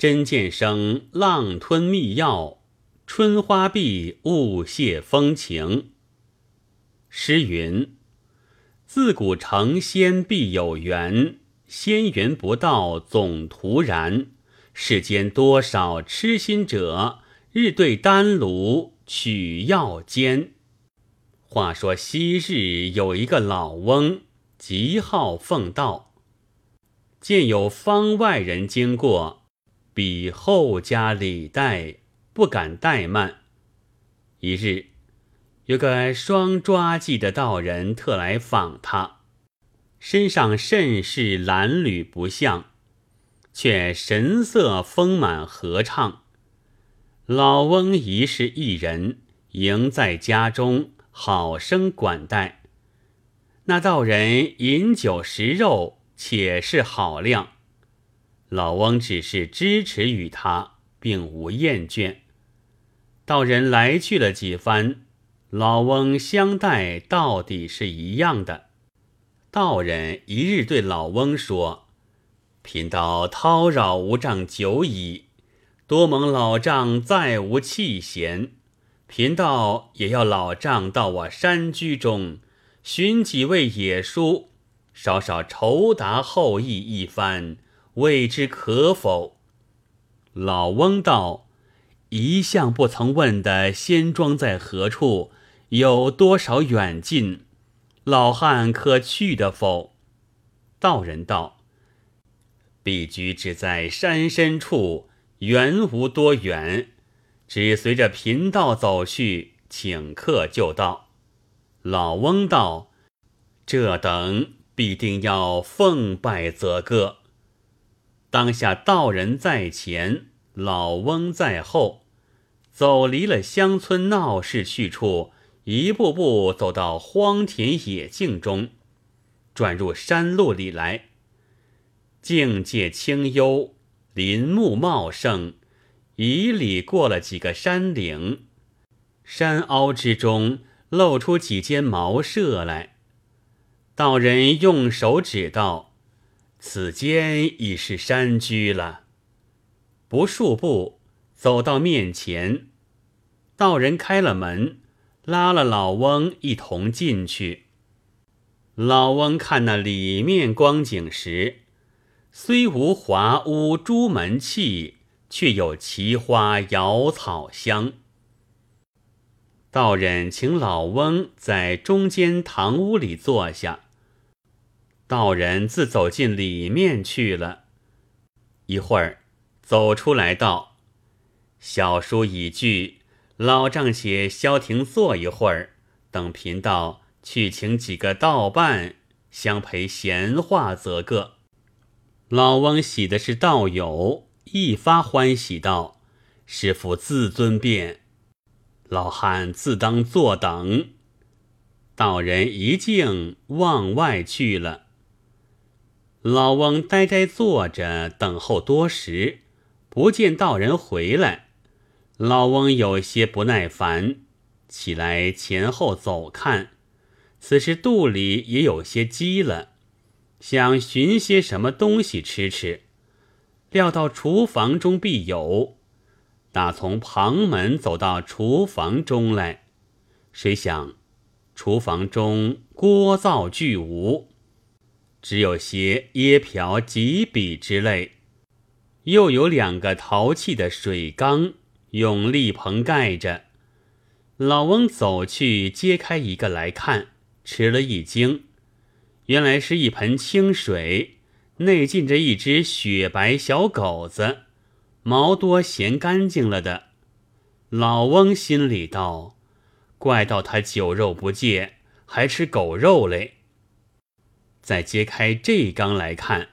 真见生浪吞秘药，春花碧雾泄风情。诗云：自古成仙必有缘，仙缘不到总徒然。世间多少痴心者，日对丹炉取药煎。话说昔日有一个老翁，极好奉道。见有方外人经过，比后加礼待，不敢怠慢。一日，有个双抓髻的道人特来访他，身上甚是褴褛不像，却神色丰满和畅。老翁疑是一人，迎在家中。好生管待，那道人饮酒食肉，且是好量。老翁只是支持与他，并无厌倦。道人来去了几番，老翁相待到底是一样的。道人一日对老翁说：“贫道叨扰无丈久矣，多蒙老丈再无弃嫌。”贫道也要老丈到我山居中寻几位野书，稍稍酬答后意一番，未知可否？老翁道：“一向不曾问的仙庄在何处，有多少远近？老汉可去的否？”道人道：“避居只在山深处，原无多远。”只随着贫道走去，请客就到。老翁道：“这等必定要奉拜则个。”当下道人在前，老翁在后，走离了乡村闹市去处，一步步走到荒田野径中，转入山路里来。境界清幽，林木茂盛。以里过了几个山岭，山凹之中露出几间茅舍来。道人用手指道：“此间已是山居了。”不数步，走到面前，道人开了门，拉了老翁一同进去。老翁看那里面光景时，虽无华屋朱门气。却有奇花瑶草香。道人请老翁在中间堂屋里坐下，道人自走进里面去了。一会儿走出来道：“小书已具，老丈且消停坐一会儿，等贫道去请几个道伴相陪闲话则个。”老翁喜的是道友。一发欢喜道：“师傅自尊便，老汉自当坐等。”道人一径往外去了。老翁呆呆坐着等候多时，不见道人回来，老翁有些不耐烦，起来前后走看。此时肚里也有些饥了，想寻些什么东西吃吃。料到厨房中必有，打从旁门走到厨房中来，谁想厨房中锅灶俱无，只有些椰瓢、几笔之类，又有两个陶器的水缸，用立棚盖着。老翁走去揭开一个来看，吃了一惊，原来是一盆清水。内浸着一只雪白小狗子，毛多嫌干净了的。老翁心里道：“怪到他酒肉不戒，还吃狗肉嘞。”再揭开这缸来看，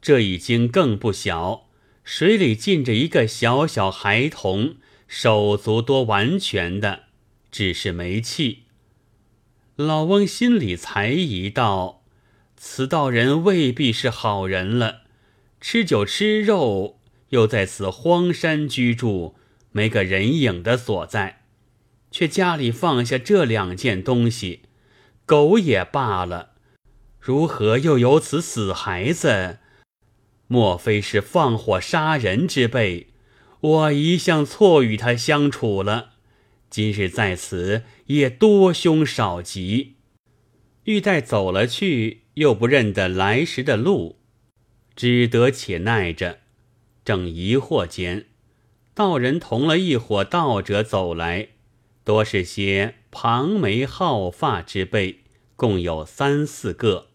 这已经更不小，水里浸着一个小小孩童，手足多完全的，只是没气。老翁心里猜疑道。此道人未必是好人了，吃酒吃肉，又在此荒山居住，没个人影的所在，却家里放下这两件东西，狗也罢了，如何又有此死孩子？莫非是放火杀人之辈？我一向错与他相处了，今日在此也多凶少吉。欲待走了去，又不认得来时的路，只得且耐着。正疑惑间，道人同了一伙道者走来，多是些庞眉皓发之辈，共有三四个。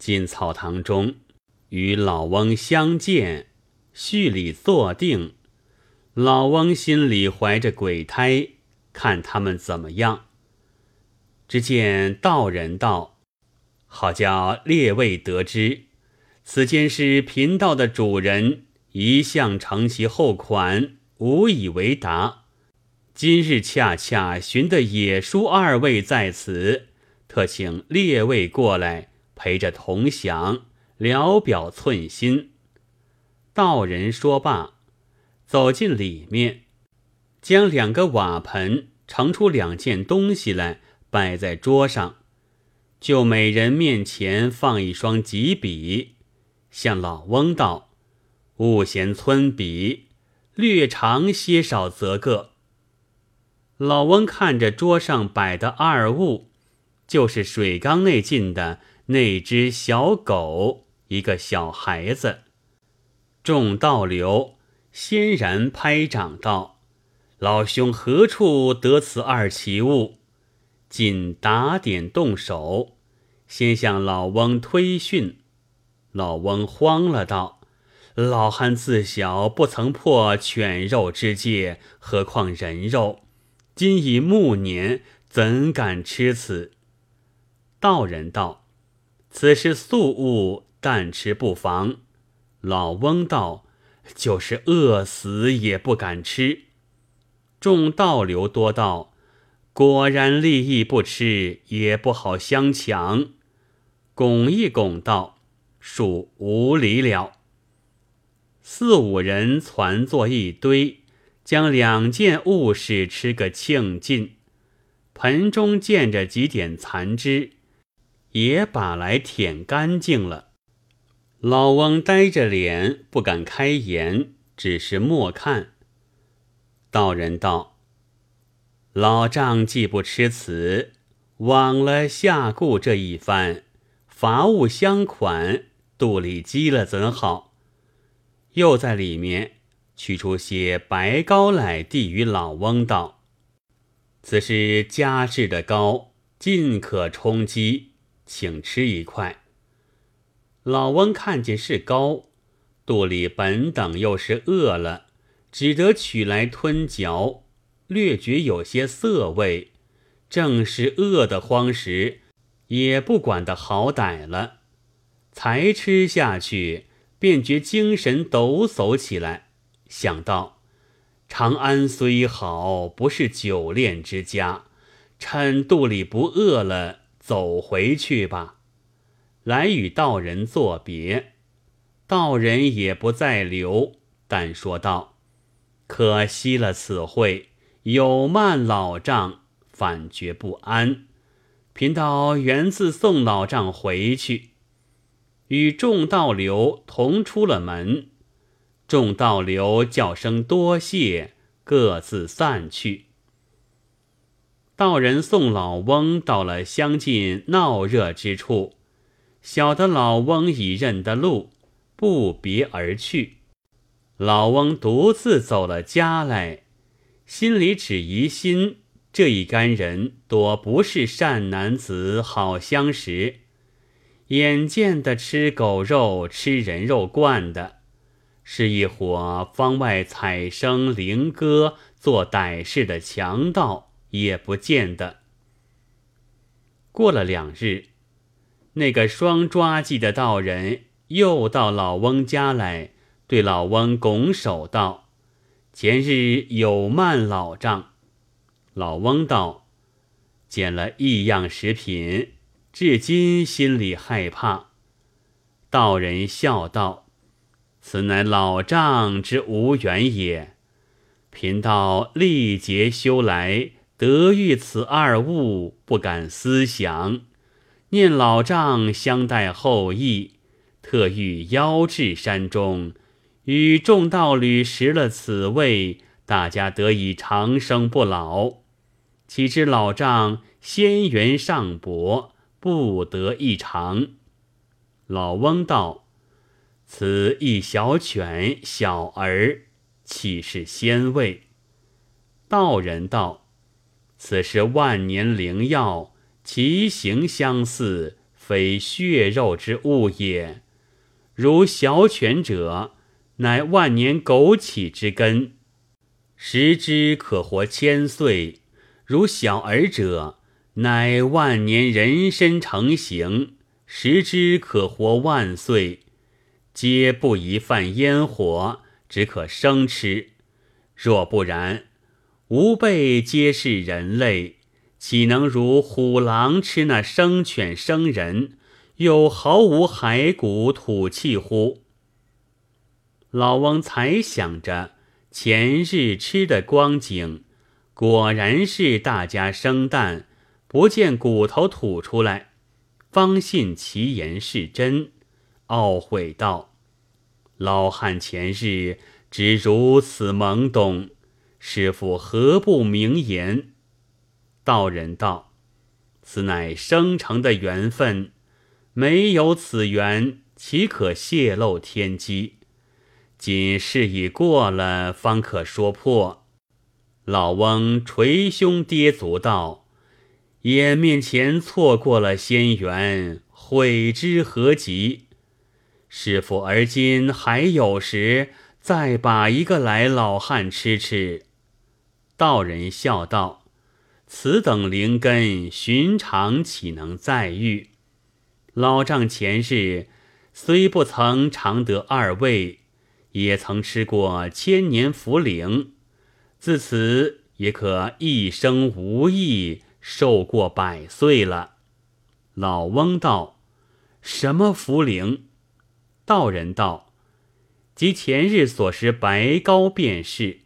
进草堂中，与老翁相见，叙礼坐定。老翁心里怀着鬼胎，看他们怎么样。只见道人道：“好叫列位得知，此间是贫道的主人，一向承其厚款，无以为答。今日恰恰寻得野叔二位在此，特请列位过来陪着同享，聊表寸心。”道人说罢。走进里面，将两个瓦盆盛出两件东西来，摆在桌上，就每人面前放一双几笔，向老翁道：“勿嫌村笔，略长些少则个。”老翁看着桌上摆的二物，就是水缸内进的那只小狗，一个小孩子，众道流。先然拍掌道：“老兄何处得此二奇物？”仅打点动手，先向老翁推训。老翁慌了道：“老汉自小不曾破犬肉之戒，何况人肉？今已暮年，怎敢吃此？”道人道：“此是素物，但吃不妨。”老翁道。就是饿死也不敢吃。众道流多道，果然利益不吃也不好相抢。拱一拱道，属无理了。四五人攒作一堆，将两件物事吃个庆尽。盆中见着几点残汁，也把来舔干净了。老翁呆着脸，不敢开言，只是默看。道人道：“老丈既不吃此，枉了下顾这一番，罚物相款，肚里饥了怎好？”又在里面取出些白糕来，递与老翁道：“此是家制的糕，尽可充饥，请吃一块。”老翁看见是糕，肚里本等又是饿了，只得取来吞嚼，略觉有些涩味。正是饿得慌时，也不管得好歹了。才吃下去，便觉精神抖擞起来，想到长安虽好，不是久恋之家，趁肚里不饿了，走回去吧。来与道人作别，道人也不再留，但说道：“可惜了此会，有慢老丈，反觉不安。贫道原自送老丈回去。”与众道流同出了门，众道流叫声多谢，各自散去。道人送老翁到了相近闹热之处。晓得老翁已认得路，不别而去。老翁独自走了家来，心里只疑心这一干人多不是善男子、好相识。眼见的吃狗肉、吃人肉惯的，是一伙方外采生灵歌、做歹事的强盗，也不见得。过了两日。那个双抓髻的道人又到老翁家来，对老翁拱手道：“前日有慢老丈。”老翁道：“捡了异样食品，至今心里害怕。”道人笑道：“此乃老丈之无缘也。贫道历劫修来，得遇此二物，不敢思想。”念老丈相待后意，特欲邀至山中，与众道侣食了此味，大家得以长生不老。岂知老丈仙缘尚薄，不得一尝。老翁道：“此一小犬小儿，岂是仙味？”道人道：“此是万年灵药，其形相似，非血肉之物也。如小犬者，乃万年枸杞之根，食之可活千岁。”如小儿者，乃万年人参成形，食之可活万岁，皆不宜犯烟火，只可生吃。若不然，吾辈皆是人类，岂能如虎狼吃那生犬生人，又毫无骸骨吐气乎？老翁才想着前日吃的光景。果然是大家生蛋，不见骨头吐出来，方信其言是真，懊悔道：“老汉前日只如此懵懂，师傅何不明言？”道人道：“此乃生成的缘分，没有此缘，岂可泄露天机？今事已过了，方可说破。”老翁捶胸跌足道：“眼面前错过了仙缘，悔之何及？师傅，而今还有时，再把一个来，老汉吃吃。”道人笑道：“此等灵根，寻常岂能再遇？老丈前日虽不曾尝得二味，也曾吃过千年茯苓。”自此也可一生无益，寿过百岁了。老翁道：“什么茯苓？”道人道：“即前日所食白糕便是。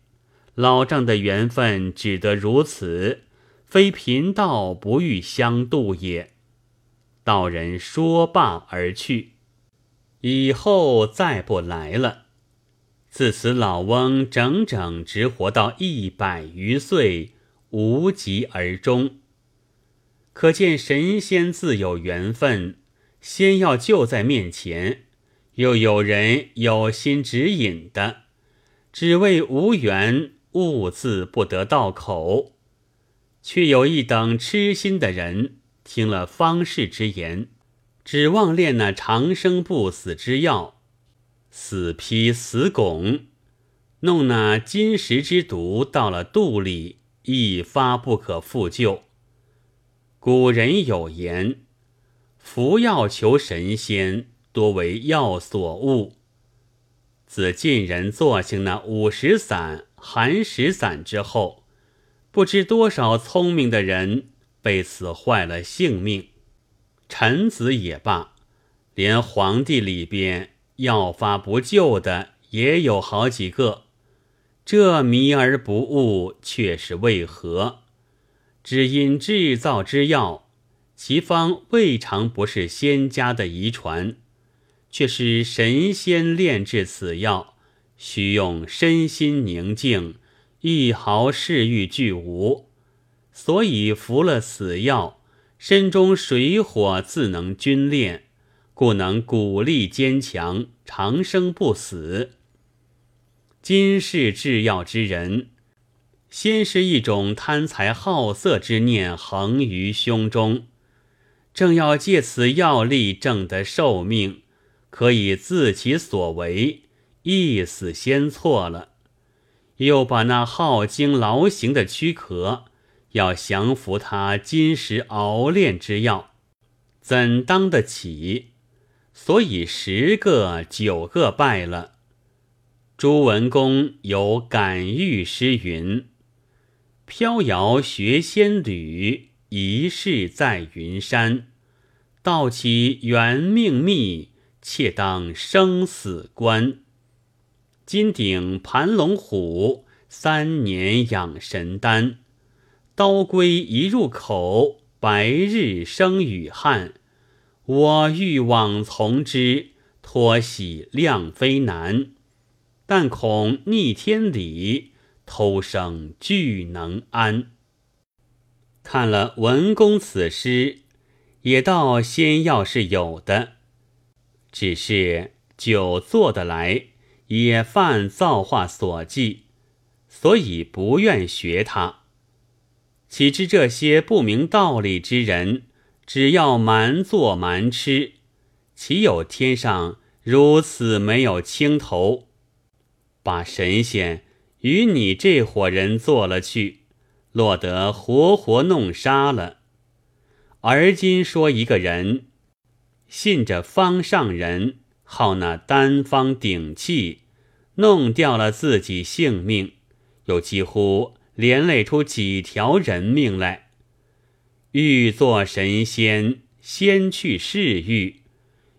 老丈的缘分只得如此，非贫道不欲相度也。”道人说罢而去，以后再不来了。自此，老翁整整直活到一百余岁，无疾而终。可见神仙自有缘分，仙药就在面前，又有人有心指引的，只为无缘，兀自不得到口。却有一等痴心的人，听了方士之言，指望炼那长生不死之药。死劈死拱，弄那金石之毒到了肚里，一发不可复救。古人有言：“服药求神仙，多为药所误。”自晋人作行那五石散、寒食散之后，不知多少聪明的人被此坏了性命。臣子也罢，连皇帝里边。要发不救的也有好几个，这迷而不悟，却是为何？只因制造之药，其方未尝不是仙家的遗传，却是神仙炼制此药，需用身心宁静，一毫嗜欲俱无，所以服了此药，身中水火自能均炼。故能鼓励坚强，长生不死。今世制药之人，先是一种贪财好色之念横于胸中，正要借此药力挣得寿命，可以自其所为，一死先错了，又把那耗精劳形的躯壳，要降服他金石熬炼之药，怎当得起？所以十个九个败了。朱文公有感遇诗云：“飘摇学仙侣，一世在云山。道其缘命密，切当生死关。金鼎盘龙虎，三年养神丹。刀归一入口，白日生雨汗。”我欲往从之，托喜量非难，但恐逆天理，偷生俱能安。看了文公此诗，也道仙药是有的，只是久做得来，也犯造化所忌，所以不愿学他。岂知这些不明道理之人，只要蛮做蛮吃，岂有天上如此没有青头？把神仙与你这伙人做了去。落得活活弄杀了。而今说一个人信着方上人，好那单方顶气，弄掉了自己性命，又几乎连累出几条人命来。欲做神仙，先去世欲；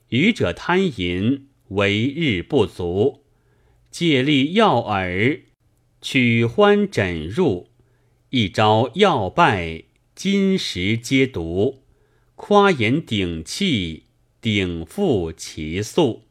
愚者贪淫，为日不足，借力药饵，取欢枕入。一朝要败，金石皆毒；夸言顶气，顶覆其素。